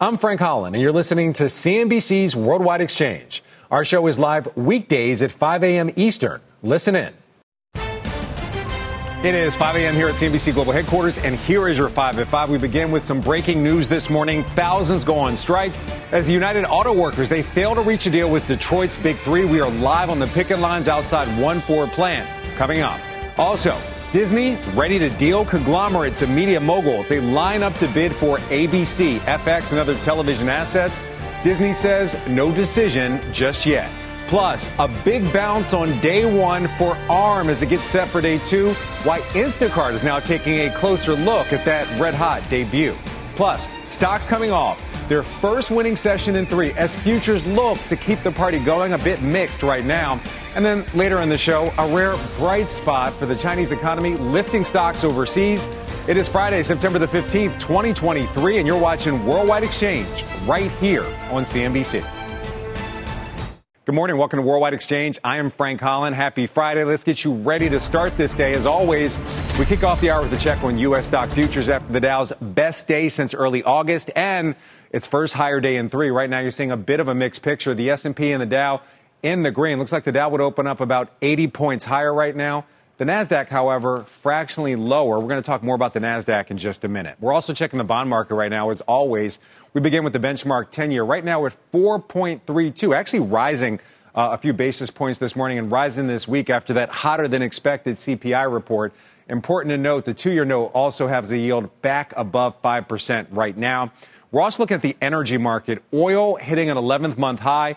I'm Frank Holland, and you're listening to CNBC's Worldwide Exchange. Our show is live weekdays at 5 a.m. Eastern. Listen in. It is 5 a.m. here at CNBC Global Headquarters, and here is your 5 at 5. We begin with some breaking news this morning. Thousands go on strike as the United Auto Workers, they fail to reach a deal with Detroit's Big Three. We are live on the picket lines outside One Ford plant. Coming up. Also, Disney ready to deal conglomerates and media moguls. They line up to bid for ABC, FX, and other television assets. Disney says no decision just yet. Plus, a big bounce on day one for ARM as it gets set for day two. Why Instacart is now taking a closer look at that red hot debut. Plus, stocks coming off their first winning session in three as futures look to keep the party going a bit mixed right now. And then later in the show, a rare bright spot for the Chinese economy lifting stocks overseas. It is Friday, September the 15th, 2023, and you're watching Worldwide Exchange right here on CNBC. Good morning. Welcome to Worldwide Exchange. I am Frank Holland. Happy Friday. Let's get you ready to start this day. As always, we kick off the hour with a check on U.S. stock futures after the Dow's best day since early August and its first higher day in three. Right now, you're seeing a bit of a mixed picture. The S&P and the Dow in the green. Looks like the Dow would open up about 80 points higher right now. The NASDAQ, however, fractionally lower. We're going to talk more about the NASDAQ in just a minute. We're also checking the bond market right now, as always. We begin with the benchmark 10 year. Right now, at 4.32, actually rising uh, a few basis points this morning and rising this week after that hotter than expected CPI report. Important to note the two year note also has the yield back above 5% right now. We're also looking at the energy market. Oil hitting an 11th month high.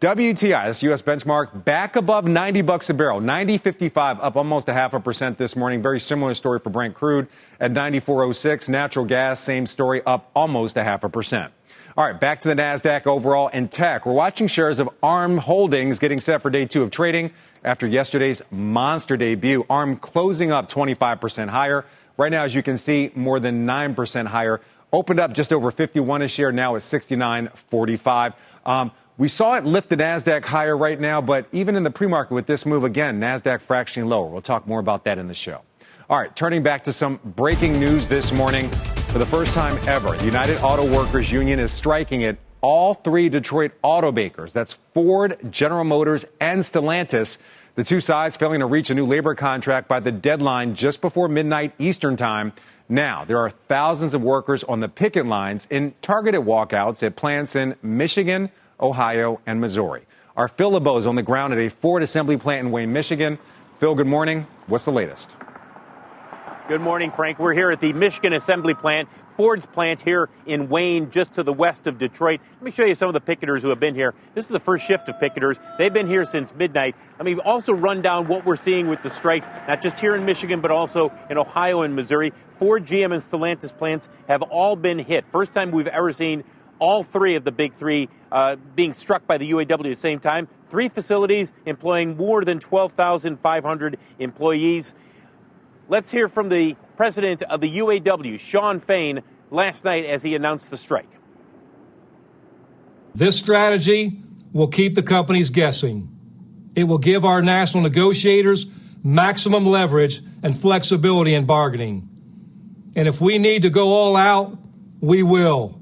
WTI, this U.S. benchmark, back above 90 bucks a barrel. 90.55, up almost a half a percent this morning. Very similar story for Brent crude at 94.06. Natural gas, same story, up almost a half a percent. All right, back to the NASDAQ overall and tech. We're watching shares of ARM Holdings getting set for day two of trading after yesterday's monster debut. ARM closing up 25% higher. Right now, as you can see, more than 9% higher. Opened up just over 51 a share, now at 69.45. Um, we saw it lift the NASDAQ higher right now, but even in the pre market with this move again, NASDAQ fractionally lower. We'll talk more about that in the show. All right, turning back to some breaking news this morning. For the first time ever, the United Auto Workers Union is striking at all three Detroit automakers. That's Ford, General Motors, and Stellantis. The two sides failing to reach a new labor contract by the deadline just before midnight Eastern Time. Now, there are thousands of workers on the picket lines in targeted walkouts at plants in Michigan, Ohio, and Missouri. Our Phil LeBeau is on the ground at a Ford assembly plant in Wayne, Michigan. Phil, good morning. What's the latest? Good morning, Frank. We're here at the Michigan assembly plant, Ford's plant here in Wayne, just to the west of Detroit. Let me show you some of the picketers who have been here. This is the first shift of picketers. They've been here since midnight. Let me also run down what we're seeing with the strikes, not just here in Michigan, but also in Ohio and Missouri. Ford, GM, and Stellantis plants have all been hit. First time we've ever seen all three of the big three uh, being struck by the UAW at the same time. Three facilities employing more than 12,500 employees. Let's hear from the president of the UAW, Shawn Fain, last night as he announced the strike. This strategy will keep the companies guessing. It will give our national negotiators maximum leverage and flexibility in bargaining. And if we need to go all out, we will.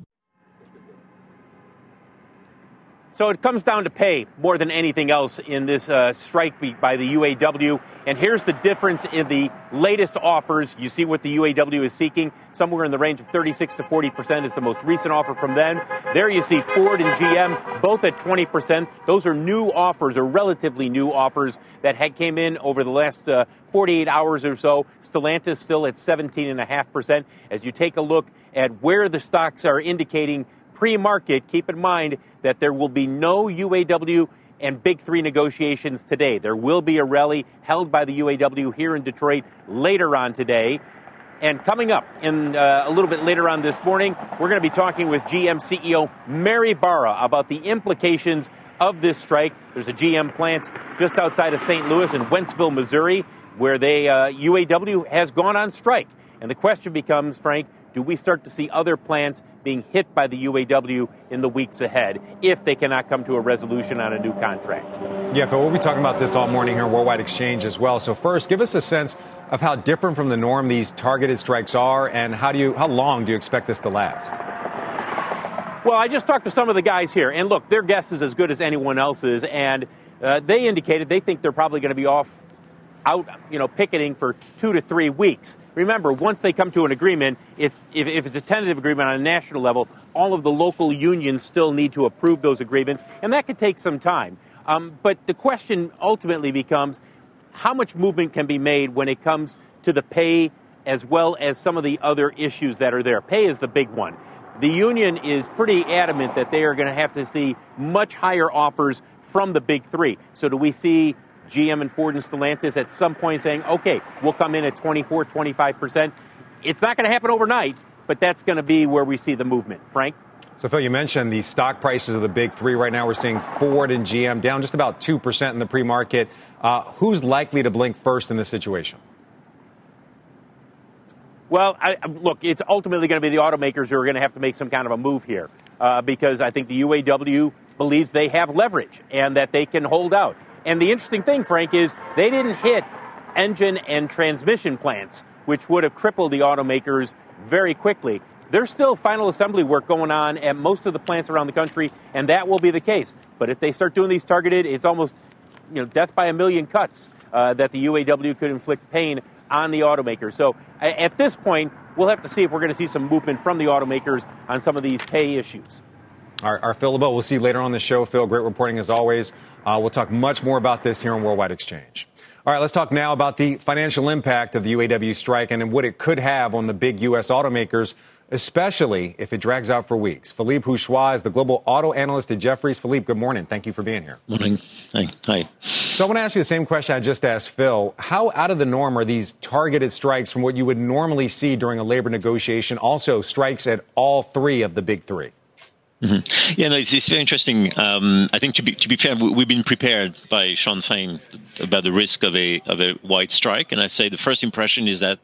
So it comes down to pay more than anything else in this uh, strike by the UAW. And here's the difference in the latest offers. You see what the UAW is seeking. Somewhere in the range of 36 to 40 percent is the most recent offer from them. There you see Ford and GM both at 20 percent. Those are new offers, or relatively new offers that had came in over the last uh, 48 hours or so. Stellantis still at 17 and a half percent. As you take a look at where the stocks are indicating pre-market, keep in mind that there will be no UAW and Big Three negotiations today. There will be a rally held by the UAW here in Detroit later on today. And coming up in uh, a little bit later on this morning, we're going to be talking with GM CEO Mary Barra about the implications of this strike. There's a GM plant just outside of St. Louis in Wentzville, Missouri, where they uh, UAW has gone on strike. And the question becomes, Frank, do we start to see other plants being hit by the UAW in the weeks ahead if they cannot come to a resolution on a new contract? Yeah, but we'll be talking about this all morning here Worldwide Exchange as well. So first, give us a sense of how different from the norm these targeted strikes are, and how do you how long do you expect this to last? Well, I just talked to some of the guys here, and look, their guess is as good as anyone else's, and uh, they indicated they think they're probably going to be off out, you know, picketing for two to three weeks. Remember, once they come to an agreement, if, if, if, it's a tentative agreement on a national level, all of the local unions still need to approve those agreements, and that could take some time. Um, but the question ultimately becomes how much movement can be made when it comes to the pay as well as some of the other issues that are there. Pay is the big one. The union is pretty adamant that they are going to have to see much higher offers from the big three. So, do we see GM and Ford and Stellantis at some point saying, okay, we'll come in at 24, 25%. It's not going to happen overnight, but that's going to be where we see the movement. Frank? So, Phil, you mentioned the stock prices of the big three right now. We're seeing Ford and GM down just about 2% in the pre market. Uh, who's likely to blink first in this situation? Well, I, look, it's ultimately going to be the automakers who are going to have to make some kind of a move here uh, because I think the UAW believes they have leverage and that they can hold out. And the interesting thing, Frank, is they didn't hit engine and transmission plants, which would have crippled the automakers very quickly. There's still final assembly work going on at most of the plants around the country, and that will be the case. But if they start doing these targeted, it's almost you know death by a million cuts uh, that the UAW could inflict pain on the automakers. So at this point, we'll have to see if we're going to see some movement from the automakers on some of these pay issues. Our, our Phil LeBeau, we'll see you later on the show. Phil, great reporting as always. Uh, we'll talk much more about this here on Worldwide Exchange. All right, let's talk now about the financial impact of the UAW strike and what it could have on the big U.S. automakers, especially if it drags out for weeks. Philippe Houchois is the global auto analyst at Jefferies. Philippe, good morning. Thank you for being here. Morning. Hi. Hi. So I want to ask you the same question I just asked Phil. How out of the norm are these targeted strikes from what you would normally see during a labor negotiation? Also, strikes at all three of the big three. Mm-hmm. Yeah, no, it's, it's very interesting. Um, I think to be to be fair, we've been prepared by Shawn Fain about the risk of a of a wide strike, and I say the first impression is that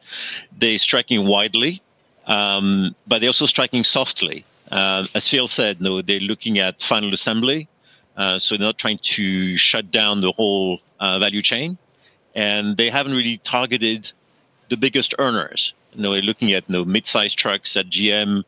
they're striking widely, um, but they're also striking softly. Uh, as Phil said, no, they're looking at final assembly, uh, so they're not trying to shut down the whole uh, value chain, and they haven't really targeted the biggest earners. You know, they're looking at you know, mid-sized trucks at GM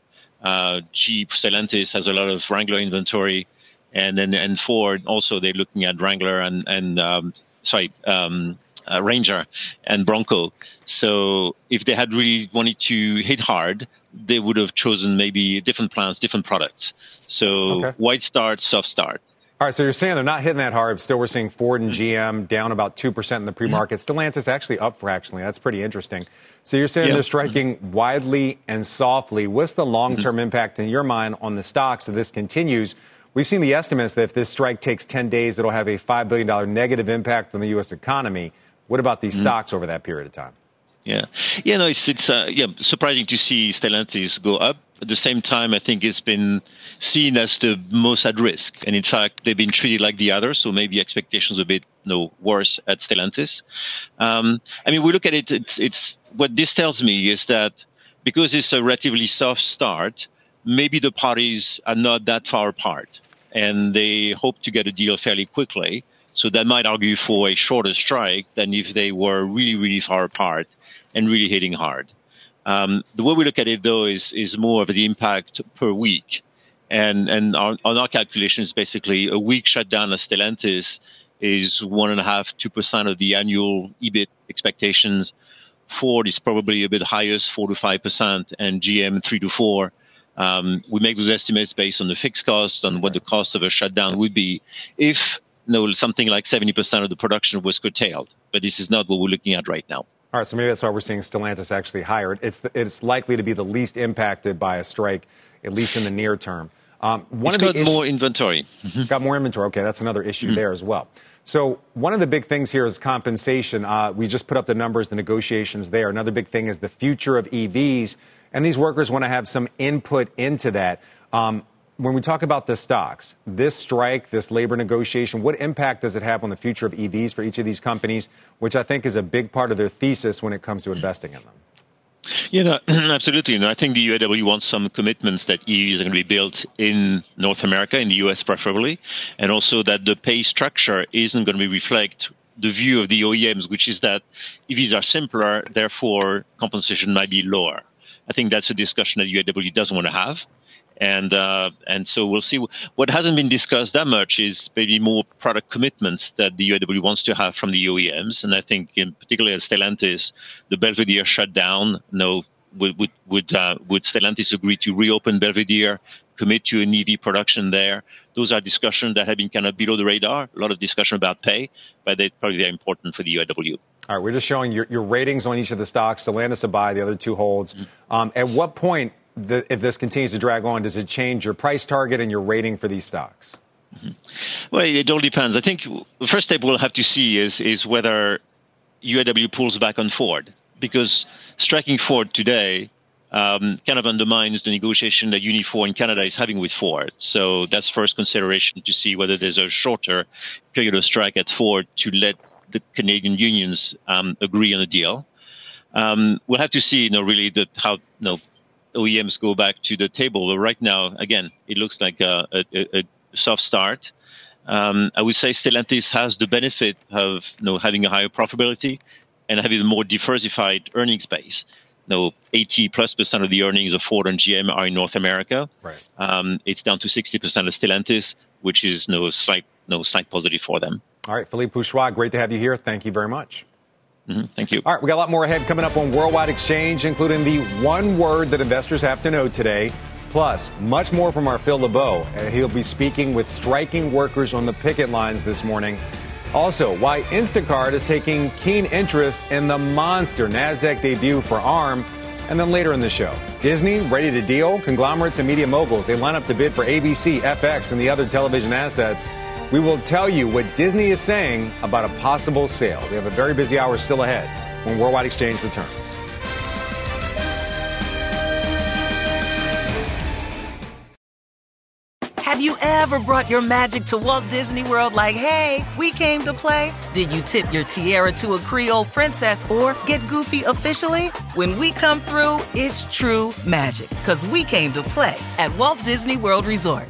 uh, Jeep, Stellantis has a lot of Wrangler inventory, and then and Ford also they're looking at Wrangler and and um, sorry um, uh, Ranger and Bronco. So if they had really wanted to hit hard, they would have chosen maybe different plans, different products. So okay. white start, soft start. All right, so you're saying they're not hitting that hard. Still, we're seeing Ford and GM down about 2% in the pre market. Stellantis actually up fractionally. That's pretty interesting. So you're saying yeah. they're striking mm-hmm. widely and softly. What's the long term mm-hmm. impact in your mind on the stocks if this continues? We've seen the estimates that if this strike takes 10 days, it'll have a $5 billion negative impact on the U.S. economy. What about these mm-hmm. stocks over that period of time? Yeah, yeah, no, it's it's uh, yeah surprising to see Stellantis go up. At the same time, I think it's been seen as the most at risk, and in fact, they've been treated like the others. So maybe expectations a bit you know, worse at Stellantis. Um, I mean, we look at it. It's, it's what this tells me is that because it's a relatively soft start, maybe the parties are not that far apart, and they hope to get a deal fairly quickly. So that might argue for a shorter strike than if they were really, really far apart and really hitting hard. Um, the way we look at it, though, is is more of the impact per week, and and our, on our calculations, basically, a week shutdown of Stellantis is one and a half, two percent of the annual EBIT expectations. Ford is probably a bit higher, four to five percent, and GM three to four. Um, we make those estimates based on the fixed cost and what the cost of a shutdown would be if you know, something like 70% of the production was curtailed. But this is not what we're looking at right now. All right, so maybe that's why we're seeing Stellantis actually higher. It's, the, it's likely to be the least impacted by a strike, at least in the near term. Um, one it's of got more inventory. Mm-hmm. Got more inventory. Okay, that's another issue mm-hmm. there as well. So one of the big things here is compensation. Uh, we just put up the numbers, the negotiations there. Another big thing is the future of EVs, and these workers want to have some input into that. Um, when we talk about the stocks, this strike, this labor negotiation, what impact does it have on the future of EVs for each of these companies, which I think is a big part of their thesis when it comes to investing in them? Yeah, no, absolutely. And I think the UAW wants some commitments that EVs are going to be built in North America, in the US preferably, and also that the pay structure isn't going to be reflect the view of the OEMs, which is that EVs are simpler, therefore compensation might be lower. I think that's a discussion that UAW doesn't want to have and uh, and so we'll see. What hasn't been discussed that much is maybe more product commitments that the UAW wants to have from the OEMs, and I think in particular at Stellantis, the Belvidere shutdown. No, would would would, uh, would Stellantis agree to reopen Belvidere, commit to an EV production there? Those are discussions that have been kind of below the radar. A lot of discussion about pay, but they're probably very important for the UAW. All right, we're just showing your, your ratings on each of the stocks. Stellantis a buy, the other two holds. Mm-hmm. Um, at what point the, if this continues to drag on, does it change your price target and your rating for these stocks? Mm-hmm. Well, it all depends. I think the first step we'll have to see is is whether UAW pulls back on Ford, because striking Ford today um, kind of undermines the negotiation that Unifor in Canada is having with Ford. So that's first consideration to see whether there's a shorter period of strike at Ford to let the Canadian unions um, agree on a deal. Um, we'll have to see, you know, really the, how, you know, OEMs go back to the table. But right now, again, it looks like a, a, a soft start. Um, I would say Stellantis has the benefit of you know, having a higher profitability and having a more diversified earnings base. You know, 80 plus percent of the earnings of Ford and GM are in North America. Right. Um, it's down to 60 percent of Stellantis, which is no slight, no slight positive for them. All right, Philippe Houchois, great to have you here. Thank you very much. Mm-hmm. Thank you. All right, we got a lot more ahead coming up on Worldwide Exchange, including the one word that investors have to know today. Plus, much more from our Phil LeBeau. He'll be speaking with striking workers on the picket lines this morning. Also, why Instacart is taking keen interest in the monster NASDAQ debut for ARM. And then later in the show, Disney ready to deal? Conglomerates and media moguls, they line up to bid for ABC, FX, and the other television assets. We will tell you what Disney is saying about a possible sale. We have a very busy hour still ahead when Worldwide Exchange returns. Have you ever brought your magic to Walt Disney World like, hey, we came to play? Did you tip your tiara to a Creole princess or get goofy officially? When we come through, it's true magic because we came to play at Walt Disney World Resort.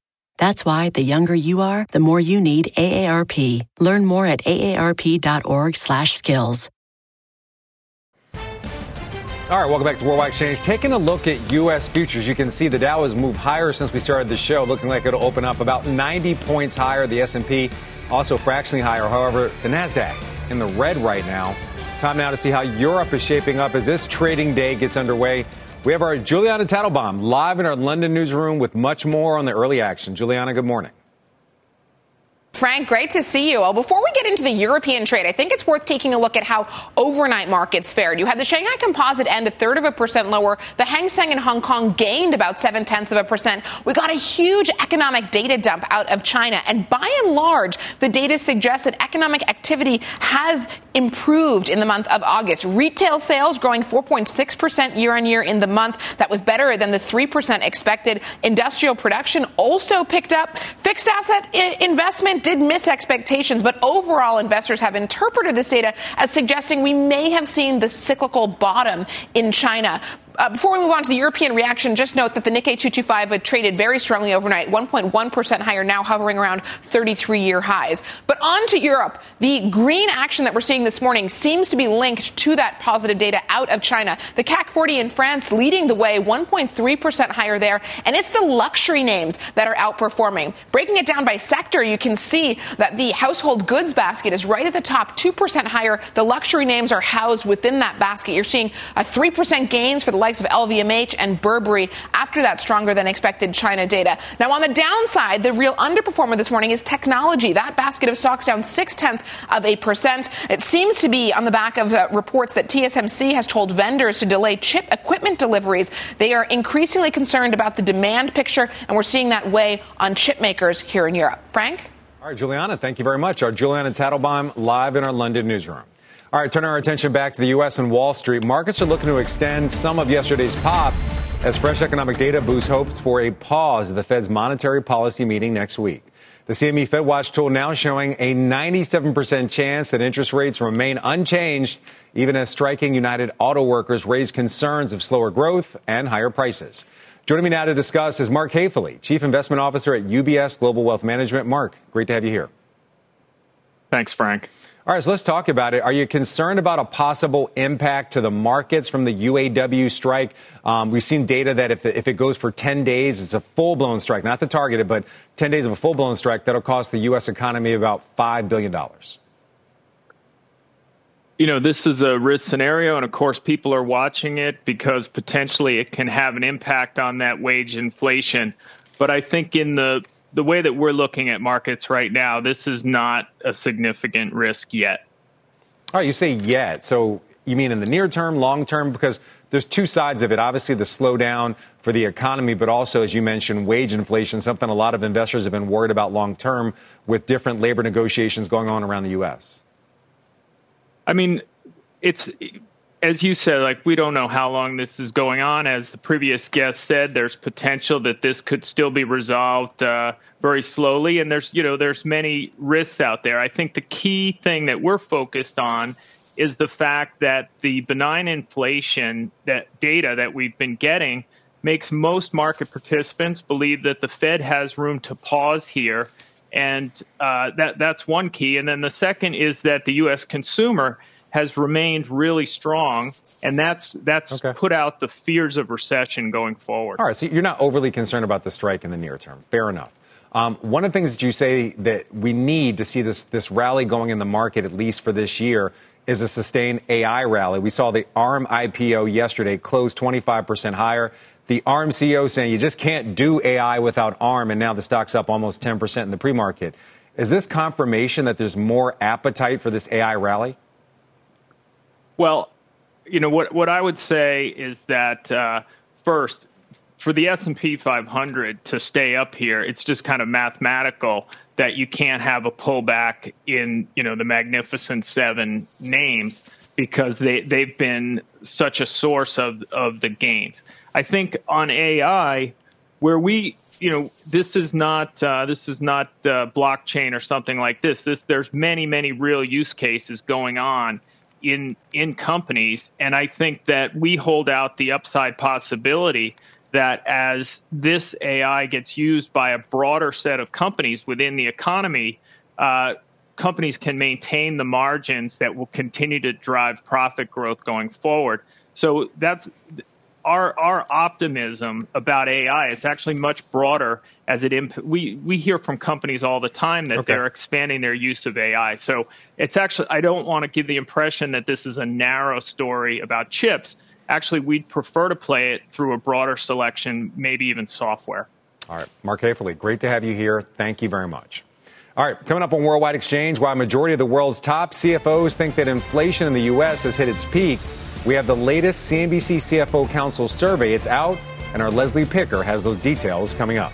That's why the younger you are, the more you need AARP. Learn more at aarp.org/skills. All right, welcome back to Worldwide Exchange. Taking a look at U.S. futures, you can see the Dow has moved higher since we started the show, looking like it'll open up about 90 points higher. The S&P also fractionally higher. However, the Nasdaq in the red right now. Time now to see how Europe is shaping up as this trading day gets underway. We have our Julianna Tatelbaum live in our London newsroom with much more on the early action. Julianna, good morning. Frank, great to see you. Well, before we get into the European trade, I think it's worth taking a look at how overnight markets fared. You had the Shanghai Composite end a third of a percent lower. The Hang Seng in Hong Kong gained about seven tenths of a percent. We got a huge economic data dump out of China. And by and large, the data suggests that economic activity has improved in the month of August. Retail sales growing 4.6% year on year in the month. That was better than the 3% expected. Industrial production also picked up. Fixed asset I- investment did miss expectations, but overall investors have interpreted this data as suggesting we may have seen the cyclical bottom in China. Uh, before we move on to the European reaction, just note that the Nikkei 225 had traded very strongly overnight, 1.1% higher, now hovering around 33 year highs. But on to Europe. The green action that we're seeing this morning seems to be linked to that positive data out of China. The CAC 40 in France leading the way, 1.3% higher there. And it's the luxury names that are outperforming. Breaking it down by sector, you can see that the household goods basket is right at the top, 2% higher. The luxury names are housed within that basket. You're seeing a 3% gains for the likes of LVMH and Burberry after that stronger than expected China data. Now, on the downside, the real underperformer this morning is technology. That basket of stocks down six tenths of a percent. It seems to be on the back of uh, reports that TSMC has told vendors to delay chip equipment deliveries. They are increasingly concerned about the demand picture, and we're seeing that weigh on chip makers here in Europe. Frank? All right, Julianna, thank you very much. Our Julianna Tatelbaum live in our London newsroom. All right, turn our attention back to the U.S. and Wall Street. Markets are looking to extend some of yesterday's pop as fresh economic data boosts hopes for a pause at the Fed's monetary policy meeting next week. The CME Fed Watch tool now showing a 97% chance that interest rates remain unchanged, even as striking United Auto Workers raise concerns of slower growth and higher prices. Joining me now to discuss is Mark Haefele, Chief Investment Officer at UBS Global Wealth Management. Mark, great to have you here. Thanks, Frank. All right, so let's talk about it. Are you concerned about a possible impact to the markets from the UAW strike? Um, we've seen data that if, if it goes for 10 days, it's a full blown strike, not the targeted, but 10 days of a full blown strike, that'll cost the U.S. economy about $5 billion. You know, this is a risk scenario, and of course, people are watching it because potentially it can have an impact on that wage inflation. But I think in the the way that we're looking at markets right now, this is not a significant risk yet. All right, you say yet. So you mean in the near term, long term? Because there's two sides of it. Obviously, the slowdown for the economy, but also, as you mentioned, wage inflation, something a lot of investors have been worried about long term with different labor negotiations going on around the U.S. I mean, it's as you said, like we don't know how long this is going on. As the previous guest said, there's potential that this could still be resolved uh, very slowly, and there's you know there's many risks out there. I think the key thing that we're focused on is the fact that the benign inflation that data that we've been getting makes most market participants believe that the Fed has room to pause here, and uh, that that's one key. And then the second is that the U.S. consumer has remained really strong, and that's that's okay. put out the fears of recession going forward. All right, so you're not overly concerned about the strike in the near term. Fair enough. Um, one of the things that you say that we need to see this this rally going in the market, at least for this year, is a sustained AI rally. We saw the ARM IPO yesterday close 25% higher. The ARM CEO saying you just can't do AI without ARM, and now the stock's up almost 10% in the pre-market. Is this confirmation that there's more appetite for this AI rally? Well, you know what what I would say is that uh, first, for the S and P 500 to stay up here, it's just kind of mathematical that you can't have a pullback in you know the Magnificent Seven names because they they've been such a source of of the gains. I think on AI, where we you know this is not uh, this is not uh, blockchain or something like this. This there's many many real use cases going on in in companies, and I think that we hold out the upside possibility that as this AI gets used by a broader set of companies within the economy, uh, companies can maintain the margins that will continue to drive profit growth going forward. So that's our our optimism about AI is actually much broader as it imp- we we hear from companies all the time that okay. they're expanding their use of AI. So it's actually I don't want to give the impression that this is a narrow story about chips. Actually, we'd prefer to play it through a broader selection, maybe even software. All right, Mark Haefele, great to have you here. Thank you very much. All right, coming up on Worldwide Exchange, while a majority of the world's top CFOs think that inflation in the U.S. has hit its peak, we have the latest CNBC CFO Council survey. It's out, and our Leslie Picker has those details coming up.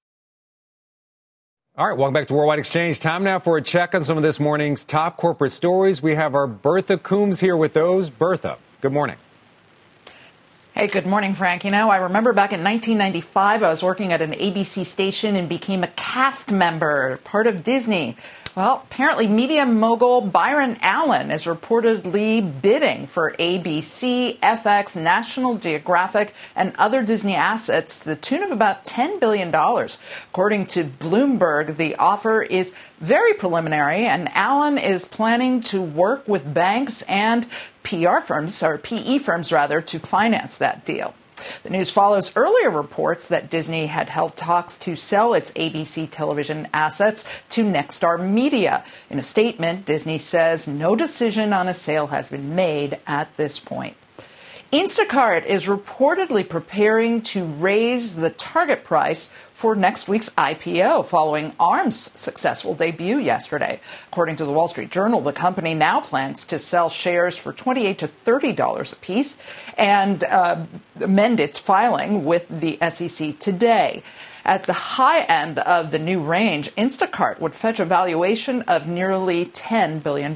All right, welcome back to Worldwide Exchange. Time now for a check on some of this morning's top corporate stories. We have our Bertha Coombs here with those. Bertha, good morning. Hey, good morning, Frank. You know, I remember back in 1995, I was working at an ABC station and became a cast member, part of Disney. Well, apparently, media mogul Byron Allen is reportedly bidding for ABC, FX, National Geographic, and other Disney assets to the tune of about $10 billion. According to Bloomberg, the offer is very preliminary, and Allen is planning to work with banks and PR firms, or PE firms rather, to finance that deal. The news follows earlier reports that Disney had held talks to sell its ABC television assets to Nexstar Media. In a statement, Disney says no decision on a sale has been made at this point. Instacart is reportedly preparing to raise the target price for next week's IPO following ARM's successful debut yesterday. According to the Wall Street Journal, the company now plans to sell shares for 28 to $30 a piece and uh, amend its filing with the SEC today. At the high end of the new range, Instacart would fetch a valuation of nearly $10 billion.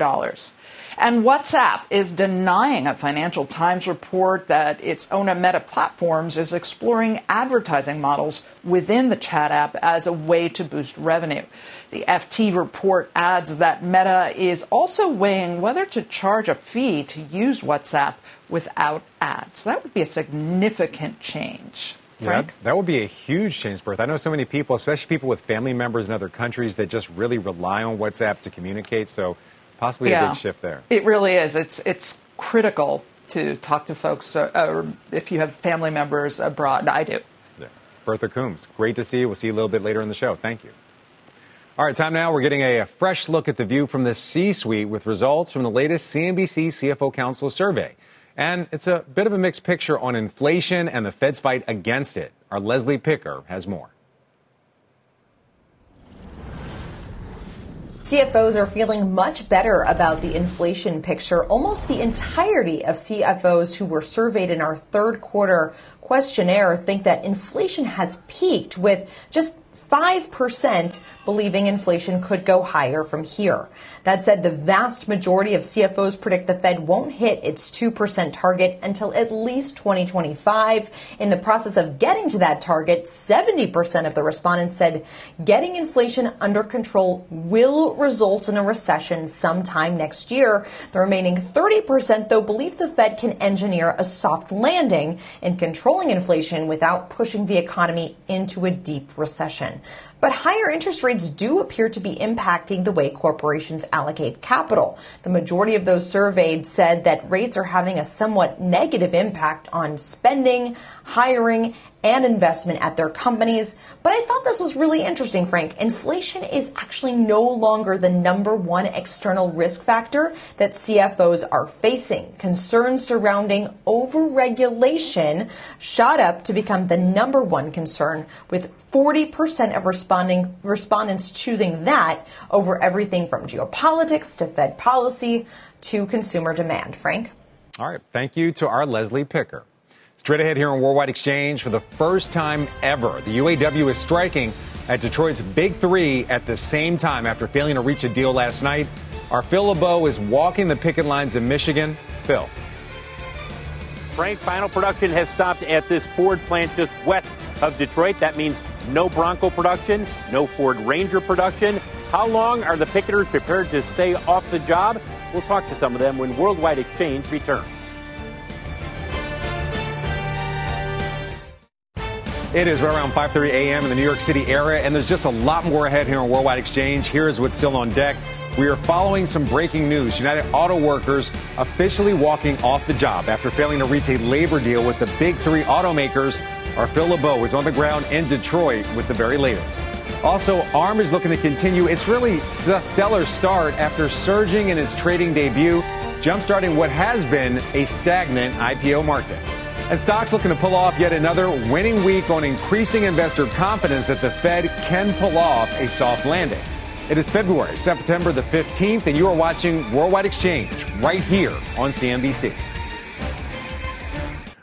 And WhatsApp is denying a Financial Times report that its own Meta Platforms is exploring advertising models within the chat app as a way to boost revenue. The FT report adds that Meta is also weighing whether to charge a fee to use WhatsApp without ads. That would be a significant change. Frank? Yeah, that would be a huge change, Berth. I know so many people, especially people with family members in other countries, that just really rely on WhatsApp to communicate. So Possibly yeah, a big shift there. It really is. It's it's critical to talk to folks, uh, or if you have family members abroad. I do. Yeah. Bertha Coombs, great to see you. We'll see you a little bit later in the show. Thank you. All right, time now. We're getting a, a fresh look at the view from the C suite with results from the latest CNBC CFO Council survey. And it's a bit of a mixed picture on inflation and the Fed's fight against it. Our Leslie Picker has more. CFOs are feeling much better about the inflation picture. Almost the entirety of CFOs who were surveyed in our third quarter questionnaire think that inflation has peaked with just 5% believing inflation could go higher from here. That said, the vast majority of CFOs predict the Fed won't hit its 2% target until at least 2025. In the process of getting to that target, 70% of the respondents said getting inflation under control will result in a recession sometime next year. The remaining 30% though believe the Fed can engineer a soft landing in controlling inflation without pushing the economy into a deep recession action but higher interest rates do appear to be impacting the way corporations allocate capital. The majority of those surveyed said that rates are having a somewhat negative impact on spending, hiring, and investment at their companies. But I thought this was really interesting, Frank. Inflation is actually no longer the number one external risk factor that CFOs are facing. Concerns surrounding overregulation shot up to become the number one concern, with 40% of responding respondents choosing that over everything from geopolitics to Fed policy to consumer demand. Frank? All right. Thank you to our Leslie Picker. Straight ahead here on Worldwide Exchange, for the first time ever, the UAW is striking at Detroit's Big Three at the same time after failing to reach a deal last night. Our Phil LeBeau is walking the picket lines in Michigan. Phil. Frank, final production has stopped at this Ford plant just west of Detroit. That means no Bronco production, no Ford Ranger production. How long are the picketers prepared to stay off the job? We'll talk to some of them when Worldwide Exchange returns. It is right around 5:30 a.m. in the New York City area, and there's just a lot more ahead here on Worldwide Exchange. Here's what's still on deck. We are following some breaking news. United Auto Workers officially walking off the job after failing to reach a labor deal with the big three automakers. Our Phil LeBeau is on the ground in Detroit with the very latest. Also, ARM is looking to continue its really stellar start after surging in its trading debut, jumpstarting what has been a stagnant IPO market. And stocks looking to pull off yet another winning week on increasing investor confidence that the Fed can pull off a soft landing. It is February, September the 15th, and you are watching Worldwide Exchange right here on CNBC.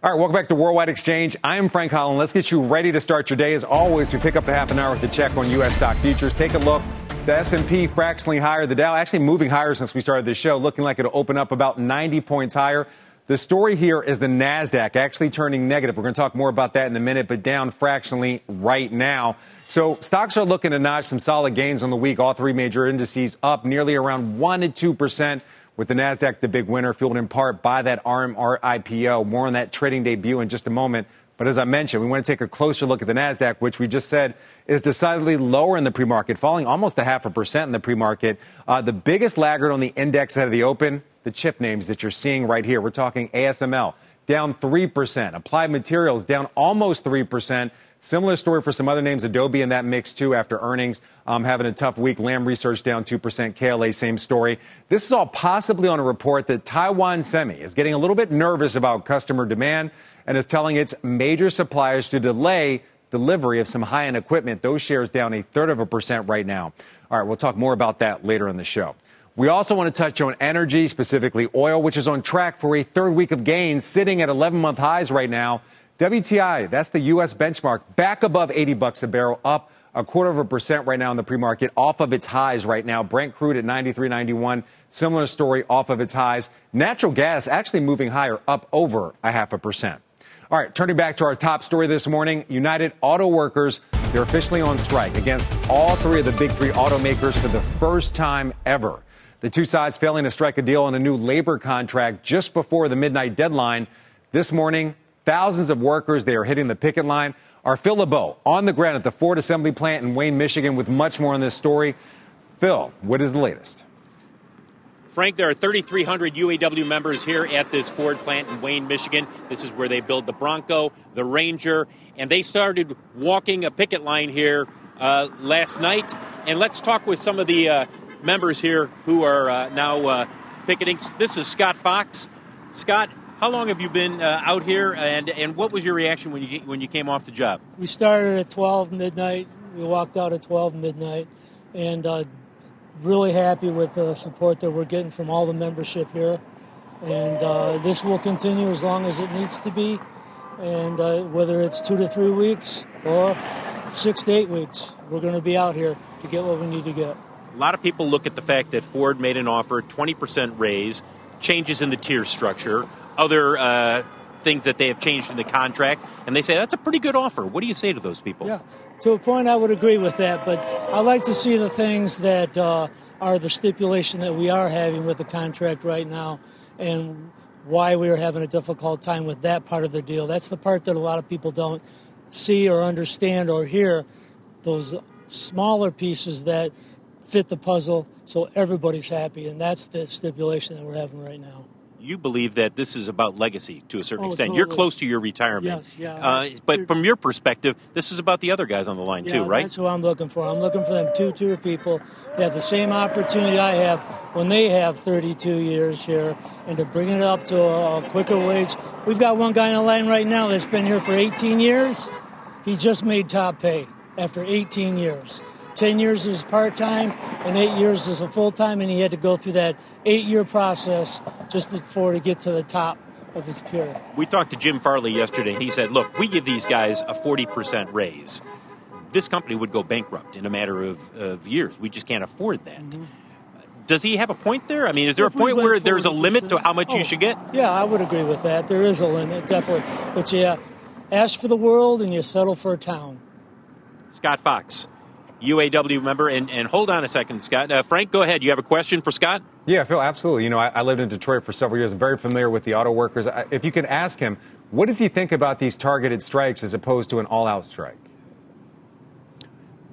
All right, welcome back to Worldwide Exchange. I am Frank Holland. Let's get you ready to start your day. As always, we pick up the half an hour with a check on U.S. stock futures. Take a look. The S&P fractionally higher. The Dow actually moving higher since we started the show, looking like it'll open up about 90 points higher. The story here is the NASDAQ actually turning negative. We're going to talk more about that in a minute, but down fractionally right now. So stocks are looking to notch some solid gains on the week. All three major indices up nearly around 1 to 2%, with the NASDAQ the big winner, fueled in part by that ARM IPO. More on that trading debut in just a moment. But as I mentioned, we want to take a closer look at the NASDAQ, which we just said is decidedly lower in the pre market, falling almost a half a percent in the pre market. Uh, the biggest laggard on the index out of the open, the chip names that you're seeing right here. We're talking ASML down 3%, Applied Materials down almost 3%. Similar story for some other names, Adobe in that mix too after earnings, um, having a tough week. Lam Research down 2%, KLA same story. This is all possibly on a report that Taiwan Semi is getting a little bit nervous about customer demand and is telling its major suppliers to delay delivery of some high-end equipment. Those shares down a third of a percent right now. All right, we'll talk more about that later in the show. We also want to touch on energy, specifically oil, which is on track for a third week of gains, sitting at 11 month highs right now. WTI, that's the U.S. benchmark, back above 80 bucks a barrel, up a quarter of a percent right now in the pre-market, off of its highs right now. Brent crude at 93.91, similar story, off of its highs. Natural gas actually moving higher, up over a half a percent. All right, turning back to our top story this morning, United Auto Workers, they're officially on strike against all three of the big three automakers for the first time ever. The two sides failing to strike a deal on a new labor contract just before the midnight deadline. This morning, thousands of workers, they are hitting the picket line. Our Phil LeBeau on the ground at the Ford Assembly Plant in Wayne, Michigan with much more on this story. Phil, what is the latest? Frank, there are 3,300 UAW members here at this Ford plant in Wayne, Michigan. This is where they build the Bronco, the Ranger, and they started walking a picket line here uh, last night. And let's talk with some of the uh, members here who are uh, now uh, picketing. This is Scott Fox. Scott, how long have you been uh, out here, and and what was your reaction when you when you came off the job? We started at 12 midnight. We walked out at 12 midnight, and uh, really happy with the support that we're getting from all the membership here. And uh, this will continue as long as it needs to be, and uh, whether it's two to three weeks or six to eight weeks, we're going to be out here to get what we need to get. A lot of people look at the fact that Ford made an offer, 20% raise, changes in the tier structure, other uh, things that they have changed in the contract, and they say that's a pretty good offer. What do you say to those people? Yeah, to a point, I would agree with that, but I like to see the things that uh, are the stipulation that we are having with the contract right now, and why we are having a difficult time with that part of the deal. That's the part that a lot of people don't see or understand or hear. Those smaller pieces that fit the puzzle so everybody's happy. And that's the stipulation that we're having right now. You believe that this is about legacy to a certain Oh, extent. totally. You're close to your retirement. Yes, yeah. Uh, but from your perspective, this is about the other guys on the line, Yeah, too, right? That's who I'm looking for. I'm looking for them two-tier people that have the same opportunity I have when they have 32 years here, and to bring it up to a quicker wage. We've got one guy in the line right now that's been here for 18 years. He just made top pay after 18 years. 10 years as part-time and 8 years as a full-time, and he had to go through that 8-year process just before to get to the top of his peer. We talked to Jim Farley yesterday. He said, look, we give these guys a 40% raise. This company would go bankrupt in a matter of, of years. We just can't afford that. Mm-hmm. Does he have a point there? I mean, is there a If we point went where there's a limit to how much oh, you should get? Yeah, I would agree with that. There is a limit, definitely. But yeah, ask for the world and you settle for a town. Scott Fox, UAW member. And, and hold on a second, Scott. Uh, Frank, go ahead. You have a question for Scott? Yeah, Phil, absolutely. You know, I, I lived in Detroit for several years. I'm very familiar with the auto workers. I, if you can ask him, what does he think about these targeted strikes as opposed to an all-out strike?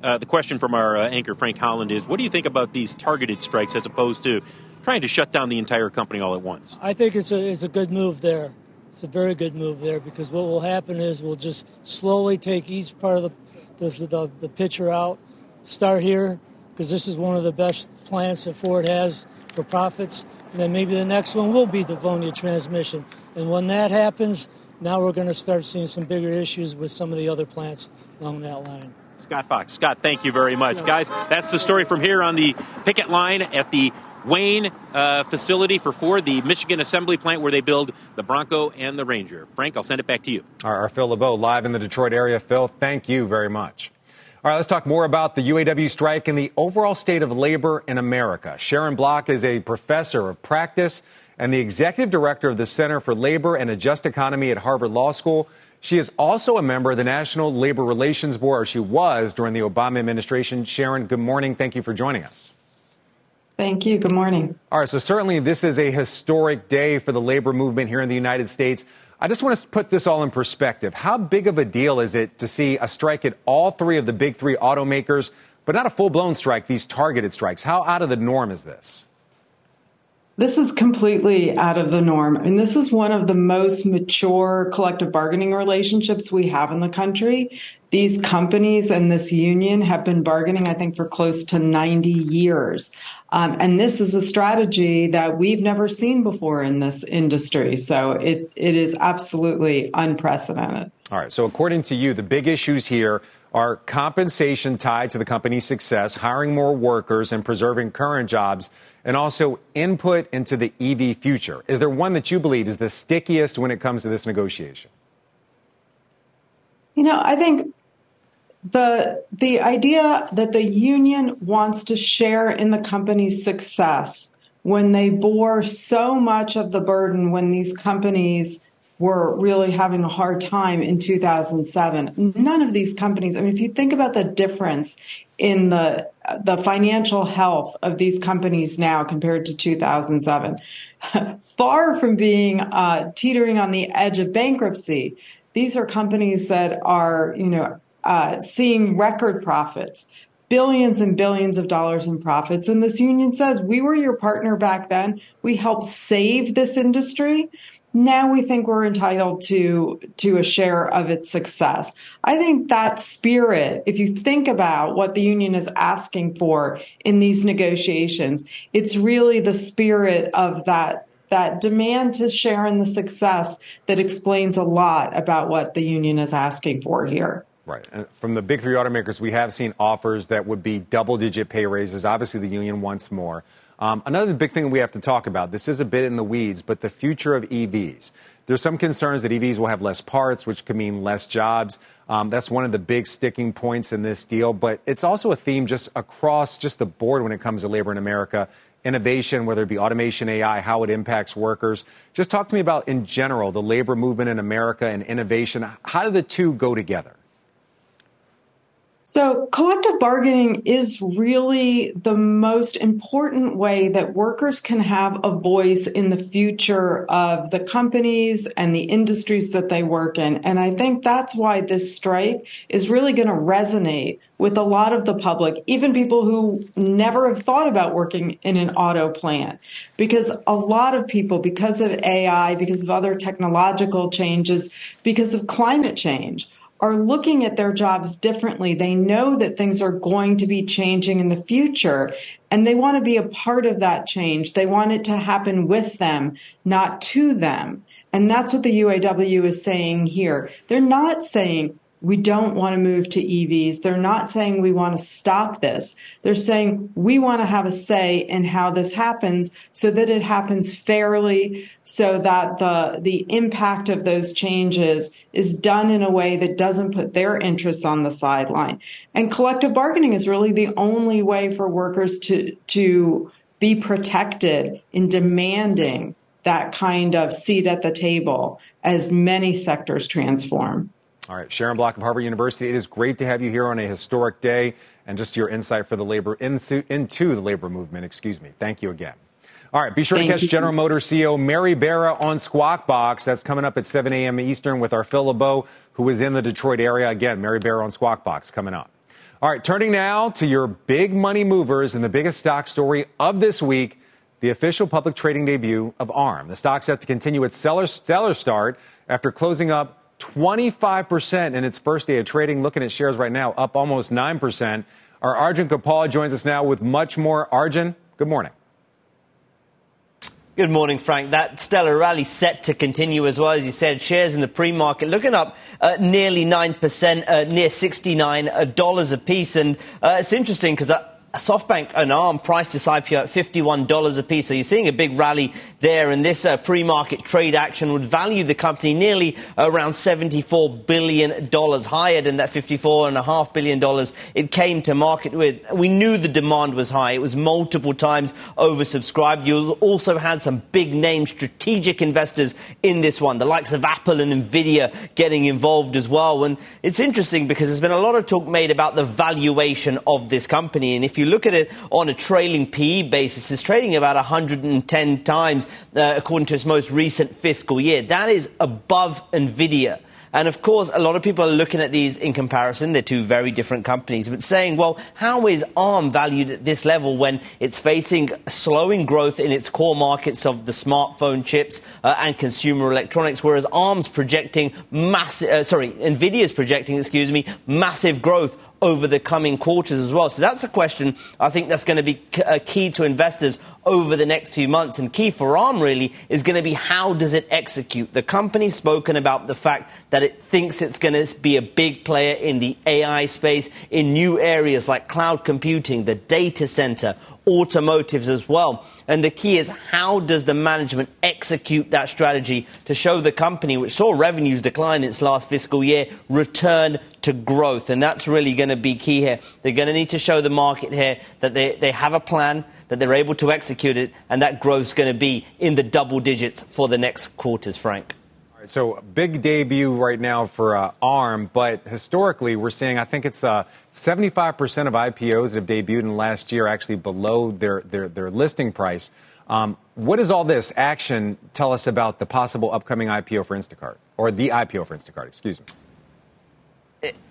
Uh, the question from our uh, anchor, Frank Holland, is what do you think about these targeted strikes as opposed to trying to shut down the entire company all at once? I think it's a, it's a good move there. It's a very good move there because what will happen is we'll just slowly take each part of the, the, the, the picture out, start here because this is one of the best plants that Ford has for profits. And then maybe the next one will be Livonia transmission. And when that happens, now we're going to start seeing some bigger issues with some of the other plants along that line. Scott Fox. Scott, thank you very much. Guys, that's the story from here on the picket line at the Wayne uh, facility for Ford, the Michigan assembly plant where they build the Bronco and the Ranger. Frank, I'll send it back to you. All right, our Phil LeBeau live in the Detroit area. Phil, thank you very much. All right, let's talk more about the UAW strike and the overall state of labor in America. Sharon Block is a professor of practice and the executive director of the Center for Labor and a Just Economy at Harvard Law School. She is also a member of the National Labor Relations Board, or she was during the Obama administration. Sharon, good morning. Thank you for joining us. Thank you. Good morning. All right, so certainly this is a historic day for the labor movement here in the United States. I just want to put this all in perspective. How big of a deal is it to see a strike at all three of the big three automakers, but not a full blown strike, these targeted strikes? How out of the norm is this? This is completely out of the norm. And this is one of the most mature collective bargaining relationships we have in the country. These companies and this union have been bargaining, I think, for close to 90 years. Um, and this is a strategy that we've never seen before in this industry. So it, it is absolutely unprecedented. All right. So, according to you, the big issues here are compensation tied to the company's success, hiring more workers, and preserving current jobs and also input into the EV future. Is there one that you believe is the stickiest when it comes to this negotiation? You know, I think the the idea that the union wants to share in the company's success when they bore so much of the burden when these companies were really having a hard time in 2007. None of these companies, I mean, if you think about the difference in the the financial health of these companies now compared to 2007, far from being uh, teetering on the edge of bankruptcy, these are companies that are, you know, uh, seeing record profits, billions and billions of dollars in profits. And this union says, we were your partner back then. We helped save this industry now we think we're entitled to to a share of its success. I think that spirit, if you think about what the union is asking for in these negotiations, it's really the spirit of that that demand to share in the success that explains a lot about what the union is asking for here. Right. From the big three automakers, we have seen offers that would be double digit pay raises. Obviously, the union wants more. Um, another big thing we have to talk about this is a bit in the weeds, but the future of EVs. There's some concerns that EVs will have less parts, which could mean less jobs. Um, that's one of the big sticking points in this deal, but it's also a theme just across just the board when it comes to labor in America. Innovation, whether it be automation, AI, how it impacts workers. Just talk to me about, in general, the labor movement in America and innovation. How do the two go together? So, collective bargaining is really the most important way that workers can have a voice in the future of the companies and the industries that they work in. And I think that's why this strike is really going to resonate with a lot of the public, even people who never have thought about working in an auto plant. Because a lot of people, because of AI, because of other technological changes, because of climate change, are looking at their jobs differently. They know that things are going to be changing in the future and they want to be a part of that change. They want it to happen with them, not to them. And that's what the UAW is saying here. They're not saying we don't want to move to EVs. They're not saying we want to stop this. They're saying we want to have a say in how this happens so that it happens fairly, so that the, the impact of those changes is done in a way that doesn't put their interests on the sideline. And collective bargaining is really the only way for workers to, to be protected in demanding that kind of seat at the table as many sectors transform. All right, Sharon Block of Harvard University. It is great to have you here on a historic day and just your insight for the labor into, into the labor movement. Excuse me. Thank you again. All right, be sure Thank to catch you. General Motors CEO Mary Barra on Squawk Box. That's coming up at 7 a.m. Eastern with our Phil LeBeau, who is in the Detroit area. Again, Mary Barra on Squawk Box coming up. All right, turning now to your big money movers and the biggest stock story of this week the official public trading debut of ARM. The stock set to continue its stellar, stellar start after closing up 25% in its first day of trading. Looking at shares right now, up almost 9%. Our Arjun Kharpal joins us now with much more. Arjun, good morning. Good morning, Frank. That stellar rally set to continue as well, as you said. Shares in the pre-market looking up uh, nearly 9%, uh, near $69 a piece. And uh, it's interesting because uh, SoftBank and ARM priced this IPO at $51 a piece. So you're seeing a big rally there. And this uh, pre market trade action would value the company nearly around $74 billion, higher than that $54.5 billion it came to market with. We knew the demand was high. It was multiple times oversubscribed. You also had some big name strategic investors in this one, the likes of Apple and Nvidia getting involved as well. And it's interesting because there's been a lot of talk made about the valuation of this company. And if you look at it on a trailing PE basis, it's trading about 110 times uh, according to its most recent fiscal year. That is above Nvidia. And of course, a lot of people are looking at these in comparison. They're two very different companies, but saying, well, how is ARM valued at this level when it's facing slowing growth in its core markets of the smartphone chips uh, and consumer electronics, whereas ARM's projecting massive, uh, sorry, Nvidia's projecting, excuse me, massive growth over the coming quarters as well. So that's a question I think that's going to be uh, key to investors over the next few months. And key for ARM really is going to be how does it execute? The company's spoken about the fact that it thinks it's going to be a big player in the AI space, in new areas like cloud computing, the data center, automotives as well. And the key is how does the management execute that strategy to show the company, which saw revenues decline in its last fiscal year, return to growth? And that's really going to be key here. They're going to need to show the market here that they, they have a plan, that they're able to execute it, and that growth is going to be in the double digits for the next quarters, Frank. So big debut right now for uh, ARM, but historically we're seeing I think it's uh, 75% of IPOs that have debuted in last year actually below their their, their listing price. Um, what does all this action tell us about the possible upcoming IPO for Instacart or the IPO for Instacart? Excuse me.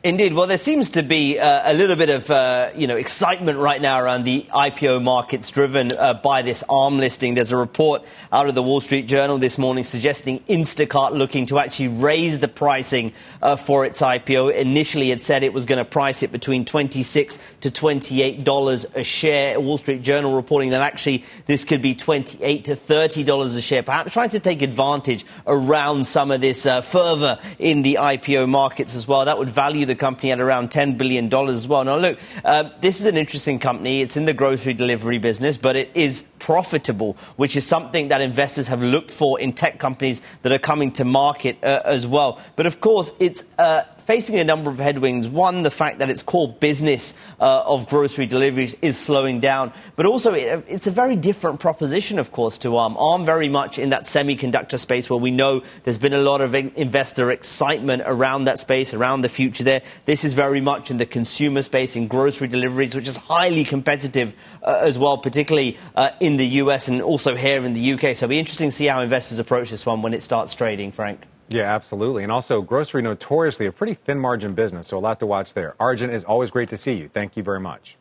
Indeed. Well, there seems to be uh, a little bit of uh, you know excitement right now around the IPO markets, driven uh, by this ARM listing. There's a report out of the Wall Street Journal this morning suggesting Instacart looking to actually raise the pricing uh, for its IPO. Initially, it said it was going to price it between 26 to 28 dollars a share. Wall Street Journal reporting that actually this could be 28 to 30 dollars a share, perhaps trying to take advantage around some of this uh, further in the IPO markets as well. That would value the company at around $10 billion as well. Now, look, uh, this is an interesting company. It's in the grocery delivery business, but it is profitable, which is something that investors have looked for in tech companies that are coming to market uh, as well. But of course, it's uh, facing a number of headwinds. One, the fact that its core business uh, of grocery deliveries is slowing down, but also it, it's a very different proposition, of course, to ARM. ARM very much in that semiconductor space where we know there's been a lot of investor excitement around that space, around the future there. This is very much in the consumer space, in grocery deliveries, which is highly competitive uh, as well, particularly uh, in the US and also here in the UK. So it'll be interesting to see how investors approach this one when it starts trading, Frank. Yeah, absolutely. And also, grocery notoriously a pretty thin margin business, so a lot to watch there. Arjun, is always great to see you. Thank you very much.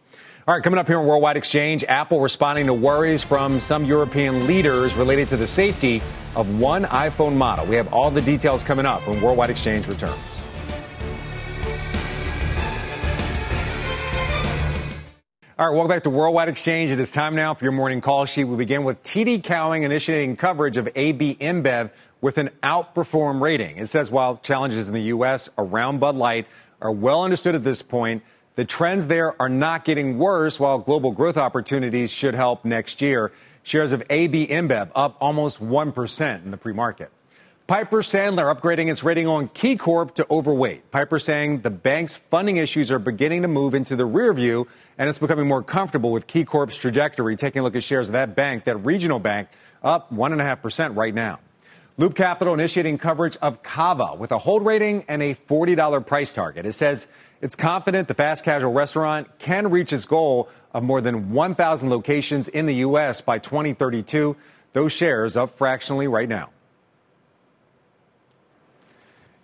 All right, coming up here on Worldwide Exchange, Apple responding to worries from some European leaders related to the safety of one iPhone model. We have all the details coming up when Worldwide Exchange returns. All right, welcome back to Worldwide Exchange. It is time now for your morning call sheet. We begin with TD Cowen initiating coverage of AB InBev with an outperform rating. It says while challenges in the U.S. around Bud Light are well understood at this point, the trends there are not getting worse while global growth opportunities should help next year. Shares of AB InBev up almost 1% in the pre market. Piper Sandler upgrading its rating on KeyCorp to overweight. Piper saying the bank's funding issues are beginning to move into the rear view and it's becoming more comfortable with KeyCorp's trajectory. Taking a look at shares of that bank, that regional bank, up 1.5% right now. Loop Capital initiating coverage of Cava with a hold rating and a $40 price target. It says it's confident the fast casual restaurant can reach its goal of more than 1,000 locations in the U.S. by 2032. Those shares up fractionally right now.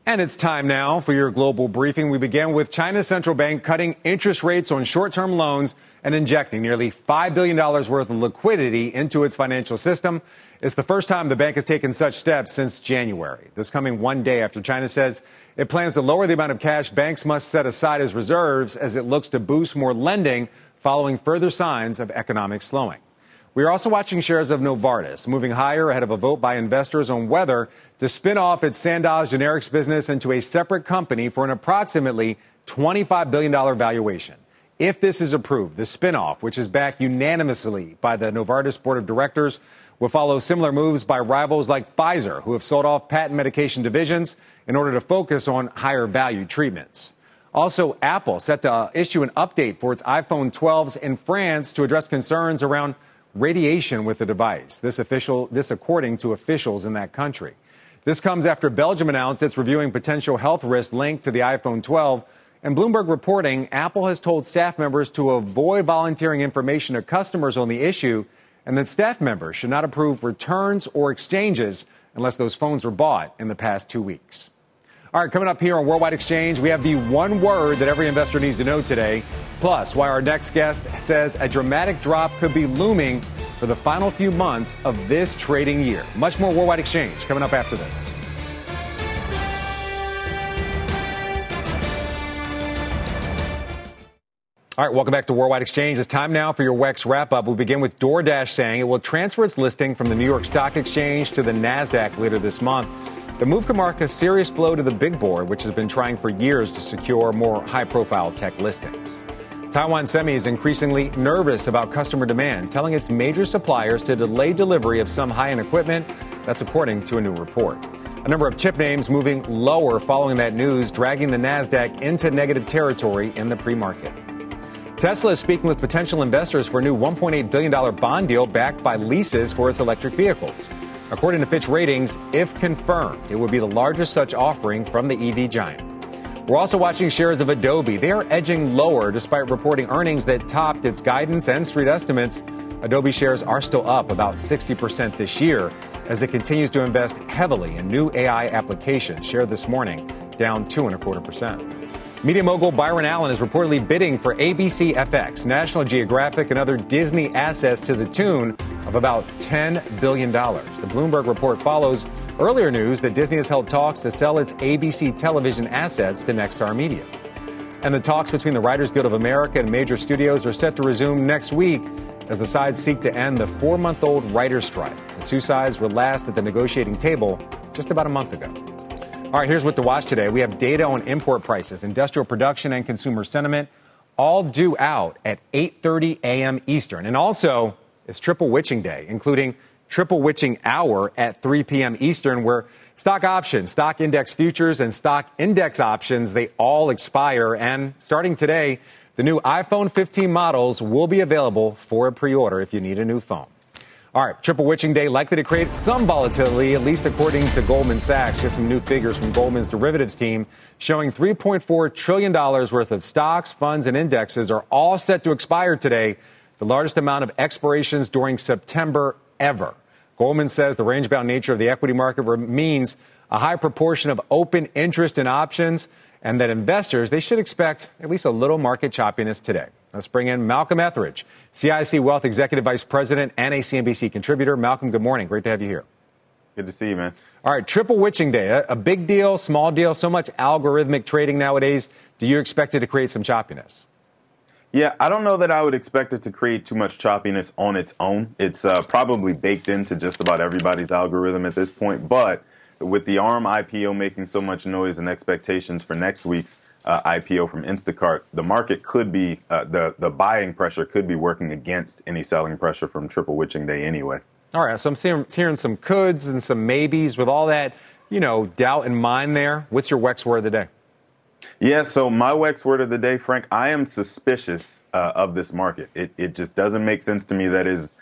And it's time now for your global briefing. We begin with China's central bank cutting interest rates on short term loans and injecting nearly $5 billion worth of liquidity into its financial system. It's the first time the bank has taken such steps since January. This coming one day after China says it plans to lower the amount of cash banks must set aside as reserves as it looks to boost more lending following further signs of economic slowing. We are also watching shares of Novartis moving higher ahead of a vote by investors on whether to spin off its Sandoz generics business into a separate company for an approximately $25 billion valuation. If this is approved, the spinoff, which is backed unanimously by the Novartis board of directors, will follow similar moves by rivals like Pfizer, who have sold off patent medication divisions in order to focus on higher value treatments. Also, Apple set to issue an update for its iPhone 12s in France to address concerns around radiation with the device. This, official, this according to officials in that country. This comes after Belgium announced it's reviewing potential health risks linked to the iPhone 12. And Bloomberg reporting Apple has told staff members to avoid volunteering information to customers on the issue, and that staff members should not approve returns or exchanges unless those phones were bought in the past two weeks. All right, coming up here on Worldwide Exchange, we have the one word that every investor needs to know today. Plus, why our next guest says a dramatic drop could be looming for the final few months of this trading year. Much more Worldwide Exchange coming up after this. All right, welcome back to Worldwide Exchange. It's time now for your WEX wrap up. We begin with DoorDash saying it will transfer its listing from the New York Stock Exchange to the NASDAQ later this month. The move could mark a serious blow to the big board, which has been trying for years to secure more high profile tech listings. Taiwan Semi is increasingly nervous about customer demand, telling its major suppliers to delay delivery of some high end equipment. That's according to a new report. A number of chip names moving lower following that news, dragging the NASDAQ into negative territory in the pre market. Tesla is speaking with potential investors for a new $1.8 billion bond deal backed by leases for its electric vehicles. According to Fitch Ratings, if confirmed, it would be the largest such offering from the EV giant. We're also watching shares of Adobe. They are edging lower despite reporting earnings that topped its guidance and street estimates. Adobe shares are still up about 60% this year as it continues to invest heavily in new AI applications. Shared this morning, down two and a quarter percent. Media mogul Byron Allen is reportedly bidding for ABC FX, National Geographic, and other Disney assets to the tune of about $10 billion. The Bloomberg report follows earlier news that Disney has held talks to sell its ABC television assets to Nexstar Media. And the talks between the Writers Guild of America and major studios are set to resume next week as the sides seek to end the four month old writer's strike. The two sides were last at the negotiating table just about a month ago. All right, here's what to watch today. We have data on import prices, industrial production, and consumer sentiment, all due out at 8:30 a.m. Eastern. And also, it's Triple Witching Day, including Triple Witching Hour at 3 p.m. Eastern, where stock options, stock index futures, and stock index options they all expire. And starting today, the new iPhone 15 models will be available for a pre-order if you need a new phone. All right, triple witching day likely to create some volatility, at least according to Goldman Sachs. Here's some new figures from Goldman's derivatives team showing $3.4 trillion worth of stocks, funds, and indexes are all set to expire today, the largest amount of expirations during September ever. Goldman says the range bound nature of the equity market means a high proportion of open interest in options and that investors they should expect at least a little market choppiness today. Let's bring in Malcolm Ethridge, CIC Wealth Executive Vice President and a CNBC contributor. Malcolm, good morning. Great to have you here. Good to see you, man. All right, triple witching day, a big deal, small deal, so much algorithmic trading nowadays. Do you expect it to create some choppiness? Yeah, I don't know that I would expect it to create too much choppiness on its own. It's uh, probably baked into just about everybody's algorithm at this point. But with the ARM IPO making so much noise and expectations for next week's uh, IPO from Instacart, the market could be uh, the the buying pressure could be working against any selling pressure from Triple Witching Day anyway. All right, so I'm hearing, hearing some coulds and some maybes with all that you know doubt in mind. There, what's your Wex word of the day? Yeah, so my Wex word of the day, Frank, I am suspicious uh, of this market. It it just doesn't make sense to me that is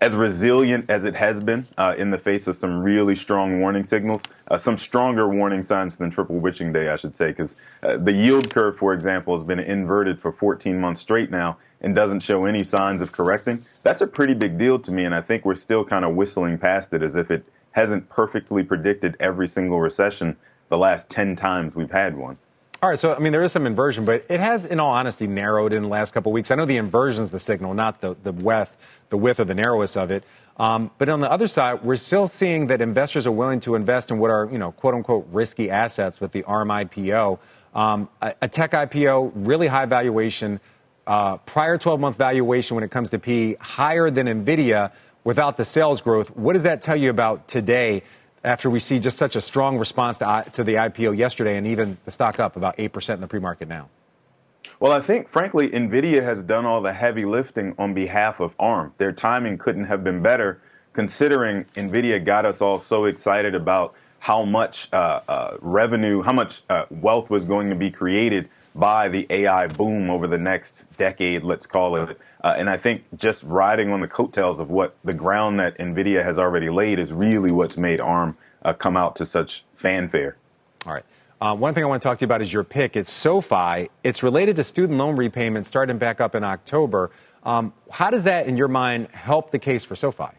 as resilient as it has been uh, in the face of some really strong warning signals, uh, some stronger warning signs than triple witching day, I should say, because uh, the yield curve, for example, has been inverted for 14 months straight now and doesn't show any signs of correcting. That's a pretty big deal to me, and I think we're still kind of whistling past it as if it hasn't perfectly predicted every single recession the last 10 times we've had one. All right, so I mean, there is some inversion, but it has, in all honesty, narrowed in the last couple weeks. I know the inversion is the signal, not the, the width, the width or the narrowness of it. Um, but on the other side, we're still seeing that investors are willing to invest in what are, you know, quote unquote, risky assets with the ARM IPO. Um, a, a, tech IPO, really high valuation, uh, prior 12 month valuation when it comes to P higher than NVIDIA without the sales growth. What does that tell you about today after we see just such a strong response to, to the IPO yesterday and even the stock up about 8% in the pre market now? Well, I think, frankly, NVIDIA has done all the heavy lifting on behalf of ARM. Their timing couldn't have been better, considering NVIDIA got us all so excited about how much uh, uh, revenue, how much uh, wealth was going to be created by the AI boom over the next decade, let's call it. Uh, and I think just riding on the coattails of what the ground that NVIDIA has already laid is really what's made ARM uh, come out to such fanfare. All right. Uh, one thing I want to talk to you about is your pick. It's SoFi. It's related to student loan repayments starting back up in October. Um, how does that, in your mind, help the case for SoFi?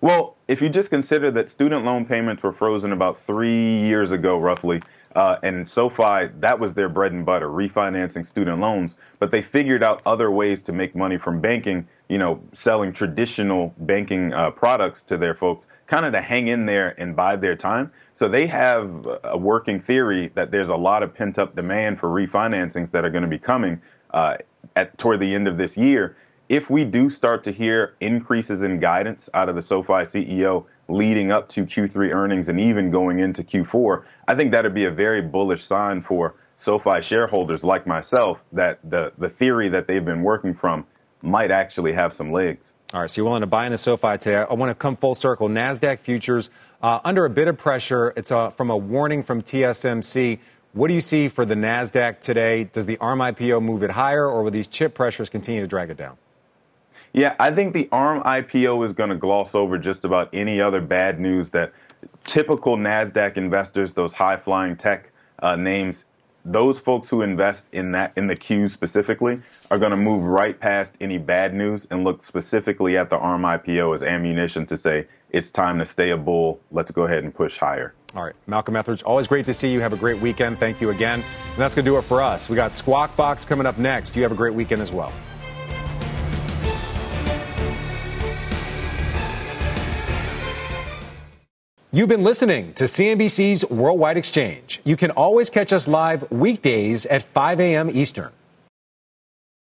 Well, if you just consider that student loan payments were frozen about three years ago, roughly, uh, and SoFi, that was their bread and butter, refinancing student loans. But they figured out other ways to make money from banking, you know, selling traditional banking uh, products to their folks, kind of to hang in there and bide their time. So they have a working theory that there's a lot of pent up demand for refinancings that are going to be coming uh, at toward the end of this year. If we do start to hear increases in guidance out of the SoFi CEO leading up to Q3 earnings and even going into Q4, I think that'd be a very bullish sign for SoFi shareholders like myself that the, the theory that they've been working from might actually have some legs. All right, so you're willing to buy into SoFi today. I want to come full circle. NASDAQ futures uh, under a bit of pressure. It's uh, from a warning from TSMC. What do you see for the NASDAQ today? Does the ARM IPO move it higher, or will these chip pressures continue to drag it down? Yeah, I think the ARM IPO is going to gloss over just about any other bad news that typical NASDAQ investors, those high flying tech uh, names, those folks who invest in that in the queue specifically are going to move right past any bad news and look specifically at the ARM IPO as ammunition to say it's time to stay a bull. Let's go ahead and push higher. All right, Malcolm Ethridge, always great to see you. Have a great weekend. Thank you again. And that's going to do it for us. We got Squawk Box coming up next. You have a great weekend as well. You've been listening to CNBC's Worldwide Exchange. You can always catch us live weekdays at 5 a.m. Eastern.